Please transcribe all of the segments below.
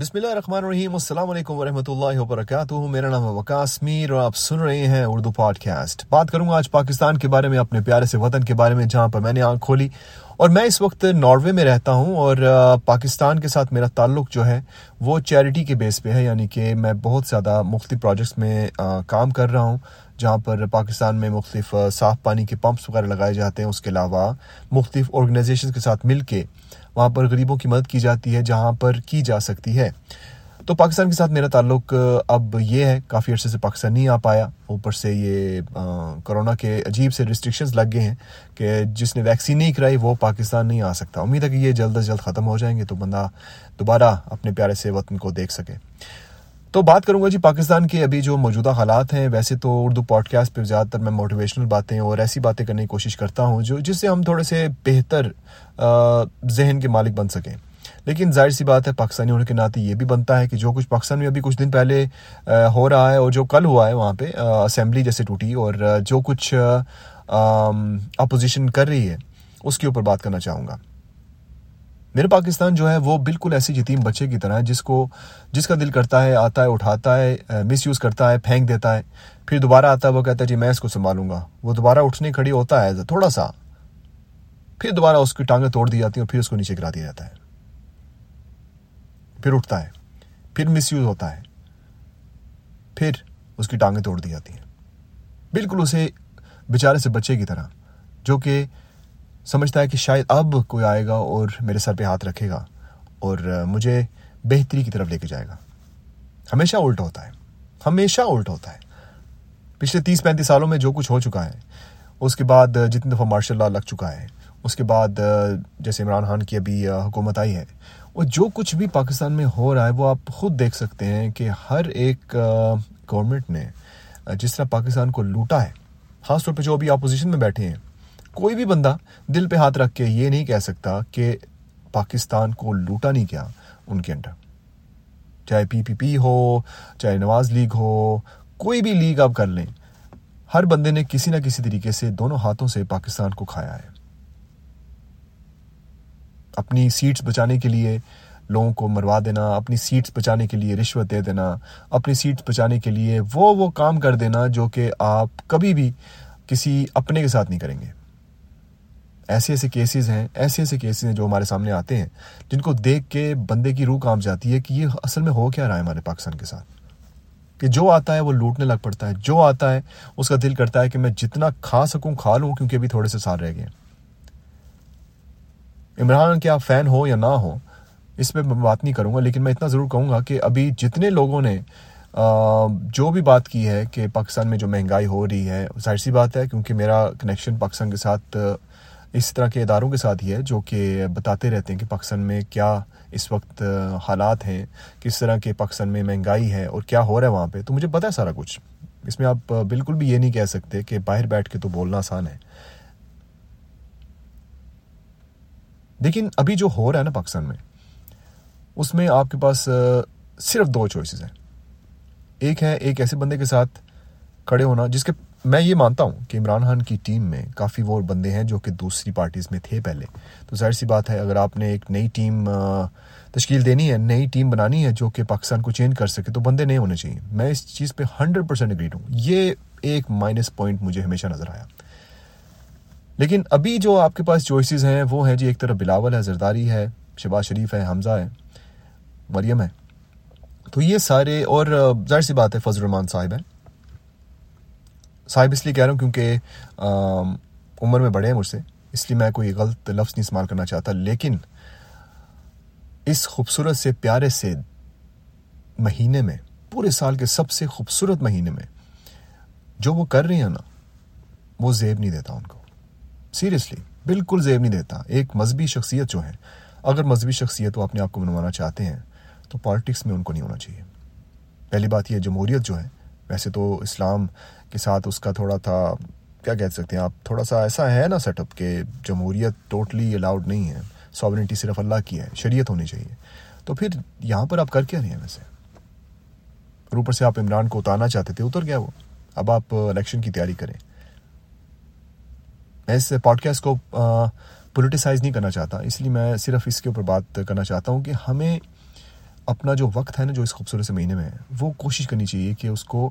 بسم اللہ الرحمن الرحیم، السلام علیکم ورحمۃ اللہ وبرکاتہ۔ میرا نام ہے وکاس میر اور آپ سن رہے ہیں اردو پوڈ کاسٹ بات کروں گا آج پاکستان کے بارے میں، اپنے پیارے سے وطن کے بارے میں، جہاں پر میں نے آنکھ کھولی۔ اور میں اس وقت ناروے میں رہتا ہوں اور پاکستان کے ساتھ میرا تعلق جو ہے، وہ چیریٹی کے بیس پہ ہے۔ یعنی کہ میں بہت زیادہ مختلف پروجیکٹس میں کام کر رہا ہوں، جہاں پر پاکستان میں مختلف صاف پانی کے پمپس وغیرہ لگائے جاتے ہیں۔ اس کے علاوہ مختلف آرگنائزیشن کے ساتھ مل کے وہاں پر غریبوں کی مدد کی جاتی ہے، جہاں پر کی جا سکتی ہے۔ تو پاکستان کے ساتھ میرا تعلق اب یہ ہے، کافی عرصے سے پاکستان نہیں آ پایا۔ اوپر سے یہ کرونا کے عجیب سے ریسٹرکشنز لگ گئے ہیں کہ جس نے ویکسین نہیں کرائی، وہ پاکستان نہیں آ سکتا۔ امید ہے کہ یہ جلد از جلد ختم ہو جائیں گے تو بندہ دوبارہ اپنے پیارے سے وطن کو دیکھ سکے۔ تو بات کروں گا جی پاکستان کے ابھی جو موجودہ حالات ہیں، ویسے تو اردو پوڈ کاسٹ پہ زیادہ تر میں موٹیویشنل باتیں اور ایسی باتیں کرنے کی کوشش کرتا ہوں جو جس سے ہم تھوڑے سے بہتر ذہن کے مالک بن سکیں۔ لیکن ظاہر سی بات ہے، پاکستانی ہونے کے ناطے یہ بھی بنتا ہے کہ جو کچھ پاکستان میں ابھی کچھ دن پہلے ہو رہا ہے اور جو کل ہوا ہے وہاں پہ اسمبلی جیسے ٹوٹی اور جو کچھ اپوزیشن کر رہی ہے، اس کے اوپر بات کرنا چاہوں گا۔ میرے پاکستان جو ہے وہ بالکل ایسی یتیم بچے کی طرح ہے جس کو جس کا دل کرتا ہے، آتا ہے، اٹھاتا ہے مس یوز کرتا ہے، پھینک دیتا ہے، پھر دوبارہ آتا ہے، وہ کہتا ہے جی میں اس کو سنبھالوں گا۔ وہ دوبارہ اٹھنے کھڑی ہوتا ہے، تھوڑا سا۔ پھر دوبارہ اس کی ٹانگیں توڑ دی جاتی ہیں اور پھر اس کو نیچے گرا دیا جاتا ہے۔ پھر اٹھتا ہے، پھر مس یوز ہوتا ہے، پھر اس کی ٹانگیں توڑ دی جاتی ہیں۔ بالکل اسے بیچارے سے بچے کی طرح، جو کہ سمجھتا ہے کہ شاید اب کوئی آئے گا اور میرے سر پہ ہاتھ رکھے گا اور مجھے بہتری کی طرف لے کے جائے گا۔ ہمیشہ الٹ ہوتا ہے۔ ہمیشہ الٹ ہوتا ہے۔ پچھلے تیس پینتیس سالوں میں جو کچھ ہو چکا ہے، اس کے بعد جتنی دفعہ مارشل لا لگ چکا ہے، اس کے بعد جیسے عمران خان کی ابھی حکومت آئی ہے، اور جو کچھ بھی پاکستان میں ہو رہا ہے، وہ آپ خود دیکھ سکتے ہیں کہ ہر ایک گورنمنٹ نے جس طرح پاکستان کو لوٹا ہے، خاص طور پہ جو ابھی اپوزیشن میں بیٹھے ہیں کوئی بھی بندہ دل پہ ہاتھ رکھ کے یہ نہیں کہہ سکتا کہ پاکستان کو لوٹا نہیں کیا ان کے انڈر چاہے پی پی پی ہو، چاہے نواز لیگ ہو، کوئی بھی لیگ آپ کر لیں، ہر بندے نے کسی نہ کسی طریقے سے دونوں ہاتھوں سے پاکستان کو کھایا ہے۔ اپنی سیٹس بچانے کے لیے لوگوں کو مروا دینا، اپنی سیٹس بچانے کے لیے رشوت دے دینا، اپنی سیٹس بچانے کے لیے وہ وہ کام کر دینا جو کہ آپ کبھی بھی کسی اپنے کے ساتھ نہیں کریں گے۔ ایسے ایسے کیسز ہیں، ایسے ایسے کیسز ہیں جو ہمارے سامنے آتے ہیں، جن کو دیکھ کے بندے کی روح کام جاتی ہے کہ یہ اصل میں ہو کیا رہا ہے ہمارے پاکستان کے ساتھ۔ کہ جو آتا ہے وہ لوٹنے لگ پڑتا ہے، جو آتا ہے اس کا دل کرتا ہے کہ میں جتنا کھا سکوں کھا لوں، کیونکہ ابھی تھوڑے سے سال رہ گئے۔ عمران کے آپ فین ہو یا نہ ہو، اس پہ میں بات نہیں کروں گا، لیکن میں اتنا ضرور کہوں گا کہ ابھی جتنے لوگوں نے جو بھی بات کی ہے کہ پاکستان میں جو مہنگائی ہو رہی ہے، ظاہر سی بات ہے کیونکہ میرا کنیکشن پاکستان کے ساتھ اس طرح کے اداروں کے ساتھ ہی ہے جو کہ بتاتے رہتے ہیں کہ پاکستان میں کیا اس وقت حالات ہیں، کس طرح کے پاکستان میں مہنگائی ہے اور کیا ہو رہا ہے وہاں پہ، تو مجھے پتہ ہے سارا کچھ۔ اس میں آپ بالکل بھی یہ نہیں کہہ سکتے کہ باہر بیٹھ کے تو بولنا آسان ہے۔ لیکن ابھی جو ہو رہا ہے نا پاکستان میں، اس میں آپ کے پاس صرف دو چوائسیز ہیں۔ ایک ہے ایک ایسے بندے کے ساتھ کھڑے ہونا جس کے میں یہ مانتا ہوں کہ عمران خان کی ٹیم میں کافی وہ بندے ہیں جو کہ دوسری پارٹیز میں تھے پہلے۔ تو ظاہر سی بات ہے، اگر آپ نے ایک نئی ٹیم تشکیل دینی ہے، نئی ٹیم بنانی ہے جو کہ پاکستان کو چینج کر سکے، تو بندے نہیں ہونے چاہیے۔ میں اس چیز پہ ہنڈریڈ پرسینٹ اگریڈ ہوں۔ یہ ایک مائنس پوائنٹ مجھے ہمیشہ نظر آیا۔ لیکن ابھی جو آپ کے پاس چوائسیز ہیں، وہ ہیں جی ایک طرف بلاول ہے، زرداری ہے شباز شریف ہے، حمزہ ہے، مریم ہے۔ تو یہ سارے، اور ظاہر سی بات ہے، فضل الرحمان صاحب ہیں۔ صاحب اس لیے کہہ رہا ہوں کیونکہ عمر میں بڑے ہیں مجھ سے، اس لیے میں کوئی غلط لفظ نہیں استعمال کرنا چاہتا، لیکن اس خوبصورت سے پیارے سے مہینے میں، پورے سال کے سب سے خوبصورت مہینے میں، جو وہ کر رہی ہیں نا، وہ زیب نہیں دیتا ان کو۔ سیریسلی، بالکل زیب نہیں دیتا۔ ایک مذہبی شخصیت جو ہے، اگر مذہبی شخصیت وہ اپنے آپ کو منوانا چاہتے ہیں، تو پالیٹکس میں ان کو نہیں ہونا چاہیے۔ پہلی بات یہ جمہوریت جو ہے ویسے تو اسلام کے ساتھ اس کا تھوڑا تھا، کیا کہہ سکتے ہیں آپ، تھوڑا سا ایسا ہے نا سیٹ اپ کہ جمہوریت ٹوٹلی الاؤڈ نہیں ہے ساورنٹی صرف اللہ کی ہے، شریعت ہونی چاہیے۔ تو پھر یہاں پر آپ کر کیا رہے ہیں ویسے؟ اور اوپر سے آپ عمران کو اتارنا چاہتے تھے، اتر گیا وہ۔ اب آپ الیکشن کی تیاری کریں۔ میں اس پوڈ کاسٹ کو پولیٹیسائز نہیں کرنا چاہتا، اس لیے میں صرف اس کے اوپر بات کرنا چاہتا ہوں کہ ہمیں اپنا جو وقت ہے نا جو اس خوبصورت سے مہینے میں ہے وہ کوشش کرنی چاہیے کہ اس کو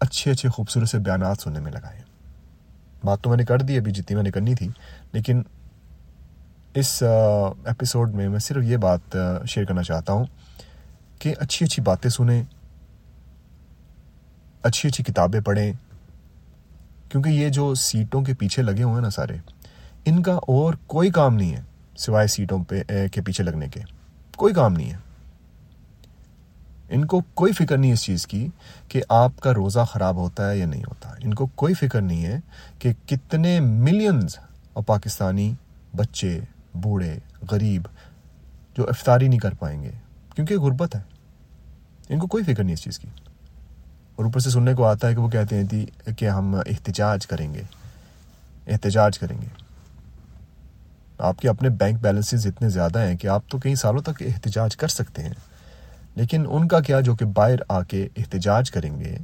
اچھے اچھے خوبصورت سے بیانات سننے میں لگائیں بات تو میں نے کر دی ابھی جتنی میں نے کرنی تھی، لیکن اس ایپیسوڈ میں میں صرف یہ بات شیئر کرنا چاہتا ہوں کہ اچھی اچھی باتیں سنیں، اچھی اچھی کتابیں پڑھیں، کیونکہ یہ جو سیٹوں کے پیچھے لگے ہوئے ہیں نا سارے، ان کا اور کوئی کام نہیں ہے سوائے سیٹوں پہ کے پیچھے لگنے کے۔ کوئی کام نہیں ہے۔ ان کو کوئی فکر نہیں اس چیز کی کہ آپ کا روزہ خراب ہوتا ہے یا نہیں ہوتا۔ ان کو کوئی فکر نہیں ہے کہ کتنے ملینز اور پاکستانی بچے، بوڑھے، غریب جو افطاری نہیں کر پائیں گے، کیونکہ غربت ہے۔ ان کو کوئی فکر نہیں اس چیز کی۔ اور اوپر سے سننے کو آتا ہے کہ وہ کہتے ہیں تھی کہ ہم احتجاج کریں گے۔ احتجاج کریں گے۔ آپ کے اپنے بینک بیلنسز اتنے زیادہ ہیں کہ آپ تو کئی سالوں تک احتجاج کر سکتے ہیں۔ لیکن ان کا کیا جو کہ باہر آ کے احتجاج کریں گے؟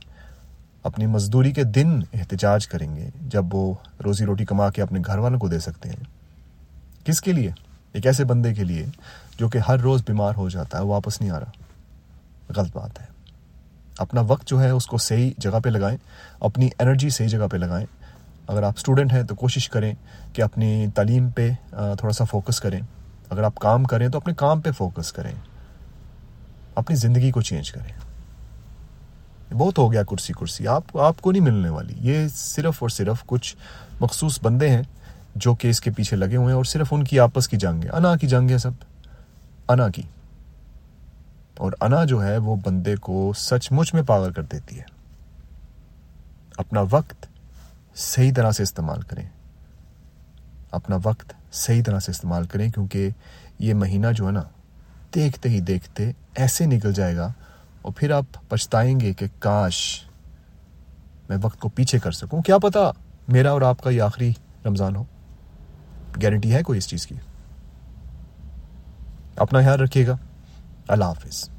اپنی مزدوری کے دن احتجاج کریں گے جب وہ روزی روٹی کما کے اپنے گھر والوں کو دے سکتے ہیں۔ کس کے لیے؟ ایک ایسے بندے کے لیے جو کہ ہر روز بیمار ہو جاتا ہے، واپس نہیں آ رہا۔ غلط بات ہے۔ اپنا وقت جو ہے اس کو صحیح جگہ پہ لگائیں، اپنی انرجی صحیح جگہ پہ لگائیں۔ اگر آپ اسٹوڈنٹ ہیں تو کوشش کریں کہ اپنی تعلیم پہ تھوڑا سا فوکس کریں۔ اگر آپ کام کریں تو اپنے کام پہ فوکس کریں۔ اپنی زندگی کو چینج کریں۔ بہت ہو گیا کرسی کرسی۔ آپ آپ کو نہیں ملنے والی۔ یہ صرف اور صرف کچھ مخصوص بندے ہیں جو کہ اس کے پیچھے لگے ہوئے ہیں اور صرف ان کی آپس کی جنگ ہے۔ انا کی جنگ ہے سب۔ انا کی۔ اور انا جو ہے وہ بندے کو سچ مچ میں پاگل کر دیتی ہے۔ اپنا وقت صحیح طرح سے استعمال کریں۔ اپنا وقت صحیح طرح سے استعمال کریں کیونکہ یہ مہینہ جو ہے نا دیکھتے ہی دیکھتے ایسے نکل جائے گا اور پھر آپ پچھتائیں گے کہ کاش میں وقت کو پیچھے کر سکوں۔ کیا پتا میرا اور آپ کا یہ آخری رمضان ہو۔ گارنٹی ہے کوئی اس چیز کی؟ اپنا خیال رکھیے گا۔ اللہ حافظ۔